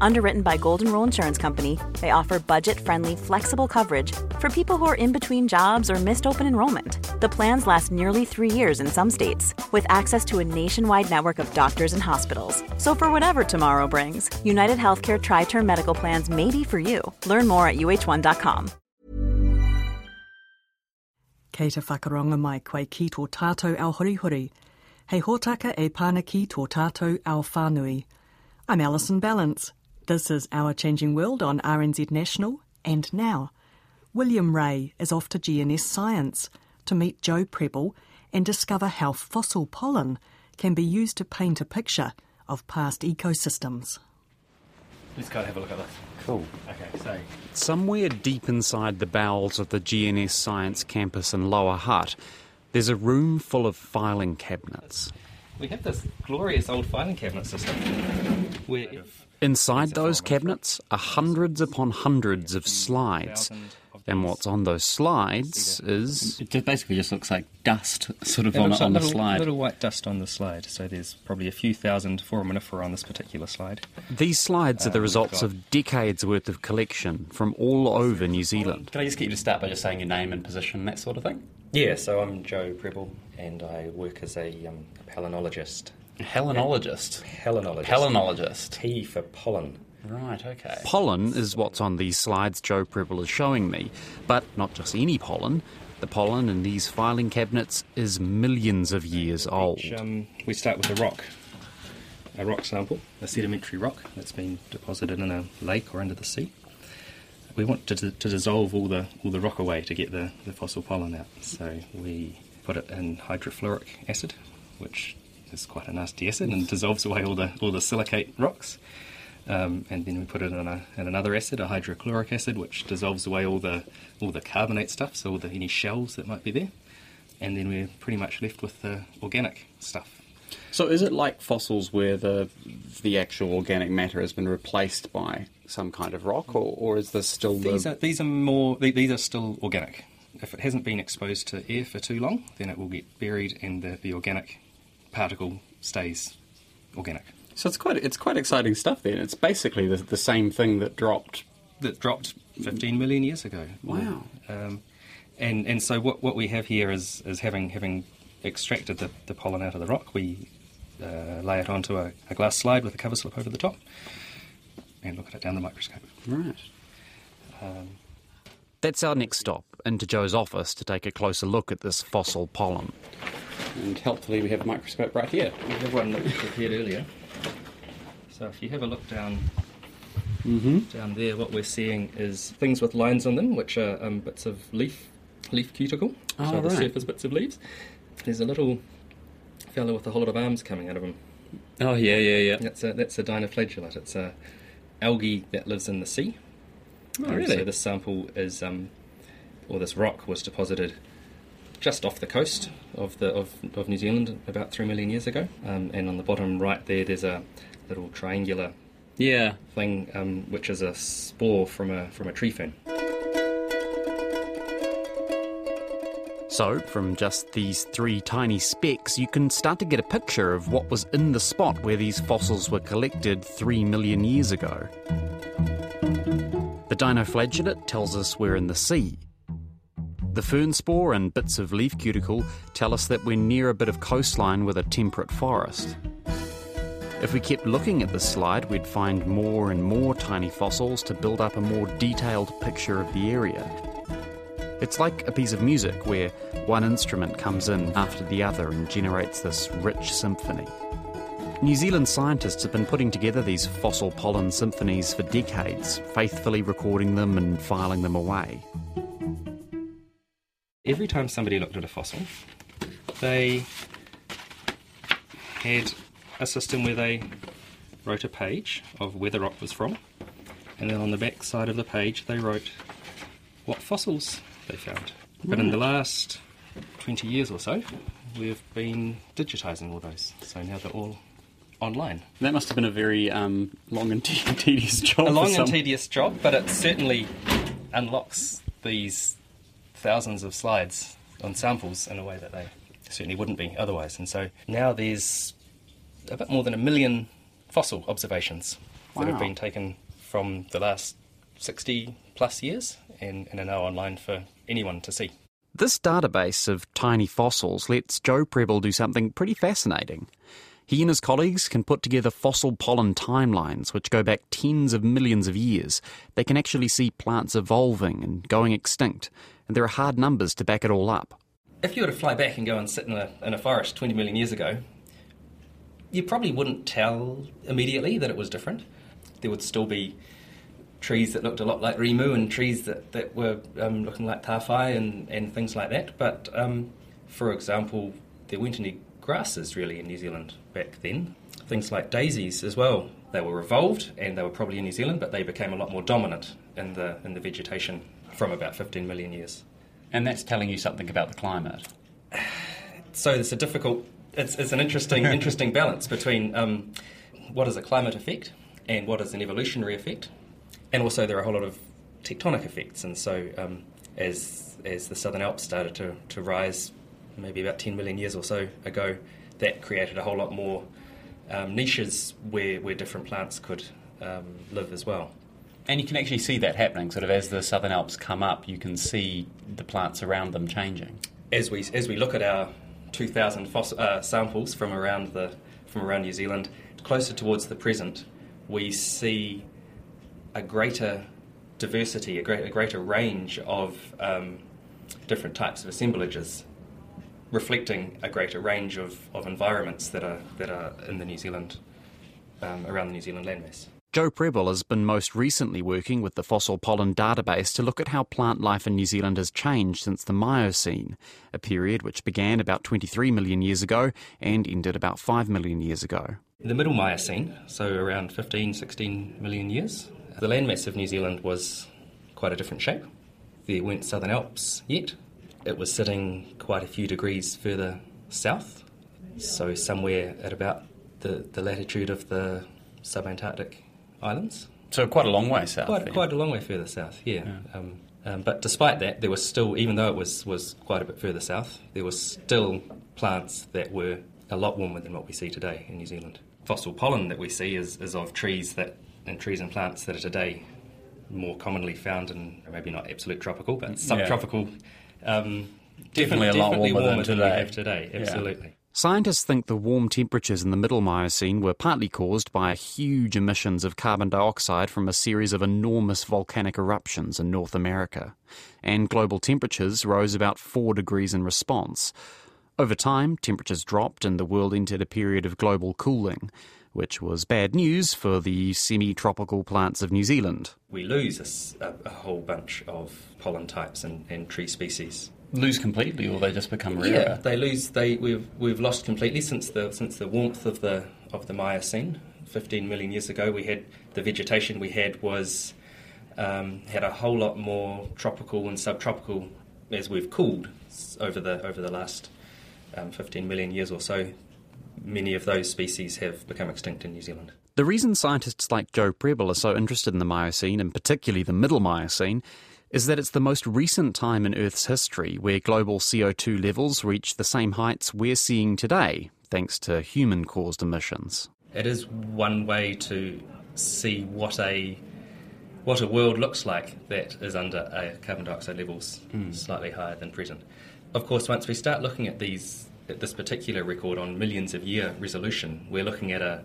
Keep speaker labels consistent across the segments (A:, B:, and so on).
A: Underwritten by Golden Rule Insurance Company, they offer budget friendly, flexible coverage for people who are in between jobs or missed open enrollment. The plans last nearly three years in some states, with access to a nationwide network of doctors and hospitals. So, for whatever tomorrow brings, United Healthcare Tri Term Medical Plans may be for you. Learn more at uhone.com.
B: Kei te mai koe ki tō tātou ao horihori. Hōtaka e pāna ki tō. I'm Alison Ballance. This is Our Changing World on RNZ National and now. William Ray is off to GNS Science to meet Joe Prebble and discover how fossil pollen can be used to paint a picture of past ecosystems.
C: Let's go have a look at this.
D: Cool.
C: Okay, so
D: Somewhere deep inside the bowels of the GNS Science campus in Lower Hutt, there's a room full of filing cabinets.
C: we have this glorious old filing cabinet system where
D: Inside those cabinets are hundreds upon hundreds of slides. And what's on those slides is
E: It basically just looks like dust sort of
C: It
E: on,
C: looks
E: on
C: like
E: the
C: little,
E: slide.
C: little white dust on the slide. So there's probably a few thousand foraminifera on this particular slide.
D: these slides are the
C: Uh,
D: results of decades worth of collection from all over New Zealand.
E: Can I just get you to start by just saying your name and position, that sort of thing?
C: Yeah, so I'm Joe Prebble and I work as a, um, a palynologist.
E: Helenologist.
C: Helenologist.
E: Helenologist.
C: T for pollen.
E: Right, okay.
D: Pollen is what's on these slides Joe Prebble is showing me, but not just any pollen. The pollen in these filing cabinets is millions of years old.
C: Each, um, we start with a rock, a rock sample, a sedimentary rock that's been deposited in a lake or under the sea. We want to, to dissolve all the all the rock away to get the, the fossil pollen out. So we put it in hydrofluoric acid, which is quite a nasty acid and dissolves away all the all the silicate rocks. Um, and then we put it in, a, in another acid, a hydrochloric acid, which dissolves away all the all the carbonate stuff, so all the any shells that might be there. And then we're pretty much left with the organic stuff.
E: So is it like fossils where the the actual organic matter has been replaced by some kind of rock, or, or is this still
C: These
E: the...
C: are these are more these are still organic. If it hasn't been exposed to air for too long, then it will get buried, and the, the organic particle stays organic.
E: So it's quite it's quite exciting stuff then. It's basically the, the same thing that dropped...
C: That dropped 15 million years ago.
E: Wow.
C: Um, and and so what, what we have here is is having having extracted the, the pollen out of the rock, we uh, lay it onto a, a glass slide with a cover slip over the top, and look at it down the microscope.
E: Right.
D: That's our next stop, into Joe's office to take a closer look at this fossil pollen.
E: And helpfully we have a microscope right here.
C: We have one that we prepared earlier. So if you have a look down
E: Mm-hmm.
C: down there, what we're seeing is things with lines on them, which are um, bits of leaf leaf cuticle,
E: Oh,
C: so the surface bits of leaves. There's a little fellow with a whole lot of arms coming out of him.
E: Oh, yeah, yeah, yeah.
C: That's a that's a dinoflagellate. It's a algae that lives in the sea.
E: Oh, really?
C: So this sample is, um, or this rock was deposited just off the coast of the of, of New Zealand about three million years ago. Um, and on the bottom right there, there's a little triangular
E: Yeah.
C: thing, um, which is a spore from a from a tree fern.
D: So, from just these three tiny specks, you can start to get a picture of what was in the spot where these fossils were collected three million years ago. The dinoflagellate tells us we're in the sea. The fern spore and bits of leaf cuticle tell us that we're near a bit of coastline with a temperate forest. If we kept looking at this slide, we'd find more and more tiny fossils to build up a more detailed picture of the area. It's like a piece of music where one instrument comes in after the other and generates this rich symphony. New Zealand scientists have been putting together these fossil pollen symphonies for decades, faithfully recording them and filing them away.
C: Every time somebody looked at a fossil, they had a system where they wrote a page of where the rock was from, and then on the back side of the page they wrote what fossils they found. But in the last 20 years or so, we've been digitising all those, so now they're all online.
E: That must have been a very um, long and te- tedious job.
C: A long and tedious job, but it certainly unlocks these thousands of slides on samples in a way that they certainly wouldn't be otherwise. And so now there's a bit more than a million fossil observations that have been taken from the last 60 plus years and, and are now online for anyone to see.
D: This database of tiny fossils lets Joe Prebble do something pretty fascinating. He and his colleagues can put together fossil pollen timelines which go back tens of millions of years. They can actually see plants evolving and going extinct, and there are hard numbers to back it all up.
C: If you were to fly back and go and sit in a, in a forest 20 million years ago, you probably wouldn't tell immediately that it was different. There would still be trees that looked a lot like Rimu and trees that, that were um, looking like Tawhai and, and things like that. But um, for example, there weren't any grasses really in New Zealand back then. Things like daisies as well. They were evolved and they were probably in New Zealand, but they became a lot more dominant in the, in the vegetation from about 15 million years.
E: And that's telling you something about the climate.
C: so it's a difficult it's, it's an interesting interesting balance between um, what is a climate effect and what is an evolutionary effect and also there are a whole lot of tectonic effects and so um, as as the southern alps started to, to rise maybe about 10 million years or so ago that created a whole lot more um, niches where, where different plants could um, live as well
E: And you can actually see that happening. Sort of as the Southern Alps come up, you can see the plants around them changing.
C: as we as we look at our 2,000 foss- uh, samples from around the from around New Zealand, closer towards the present, we see a greater diversity, a, great, a greater range of um, different types of assemblages, reflecting a greater range of, of environments that are that are in the New Zealand um, around the New Zealand landmass.
D: Joe Prebble has been most recently working with the fossil pollen database to look at how plant life in New Zealand has changed since the Miocene, a period which began about 23 million years ago and ended about 5 million years ago.
C: The middle Miocene, so around 15, 16 million years, the landmass of New Zealand was quite a different shape. There weren't Southern Alps yet. It was sitting quite a few degrees further south, so somewhere at about the, the latitude of the subantarctic islands.
E: So quite a long way south.
C: Quite,
E: then.
C: quite a long way further south, yeah. Um, um, but despite that, there was still, even though it was, was quite a bit further south, there was still plants that were a lot warmer than what we see today in New Zealand. Fossil pollen that we see is, is of trees that and trees and plants that are today more commonly found in maybe not absolute tropical, but subtropical. Um,
E: Definitely a lot
C: definitely
E: warmer than
C: warmer than,
E: today.
C: we have today.
E: Yeah.
D: Scientists think the warm temperatures in the middle Miocene were partly caused by huge emissions of carbon dioxide from a series of enormous volcanic eruptions in North America, and global temperatures rose about 4 degrees in response. Over time, temperatures dropped and the world entered a period of global cooling, which was bad news for the semi tropical plants of New Zealand.
C: We lose a whole bunch of pollen types and, and tree species.
E: Lose completely, or they just become rarer.
C: Yeah, they lose. They we've we've lost completely since the since the warmth of the of the Miocene. Fifteen million years ago, we had the vegetation we had was um, had a whole lot more tropical and subtropical as we've cooled over the over the last um, fifteen million years or so. Many of those species have become extinct in New Zealand.
D: The reason scientists like Joe Prebble are so interested in the Miocene, and particularly the Middle Miocene, is that it's the most recent time in Earth's history where global CO2 levels reach the same heights we're seeing today, thanks to human caused emissions.
C: It is one way to see what a what a world looks like that is under uh, carbon dioxide levels slightly higher than present. Of course, once we start looking at these at this particular record on millions of year resolution, we're looking at a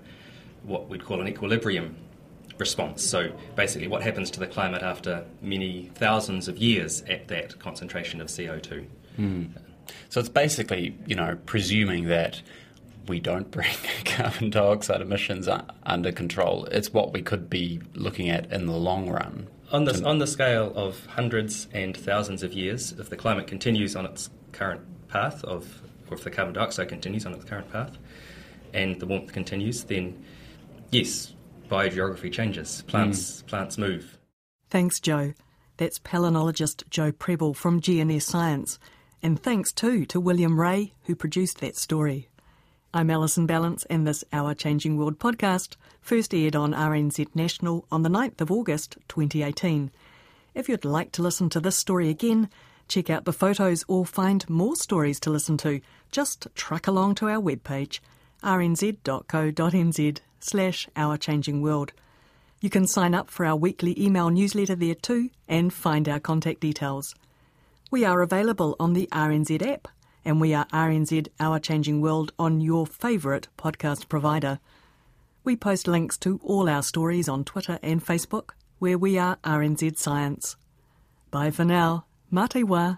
C: what we'd call an equilibrium response. So basically, what happens to the climate after many thousands of years at that concentration of CO2. Hmm.
E: So it's basically, you know, presuming that we don't bring carbon dioxide emissions under control. It's what we could be looking at in the long run.
C: On the, on the scale of hundreds and thousands of years, if the climate continues on its current path of, or if the carbon dioxide continues on its current path, and the warmth continues, then yes, biogeography changes. Plants mm. plants move.
B: Thanks, Joe. That's palynologist Joe Prebble from GNS Science. And thanks too to William Ray, who produced that story. I'm Alison Ballance, and this Our Changing World podcast first aired on RNZ National on the 9th of August 2018. If you'd like to listen to this story again, check out the photos or find more stories to listen to, just truck along to our webpage, rnz.co.nz slash Our Changing World. You can sign up for our weekly email newsletter there too and find our contact details. We are available on the RNZ app, and we are RNZ Our Changing World on your favourite podcast provider. We post links to all our stories on Twitter and Facebook, where we are RNZ Science. Bye for now. Mate wa.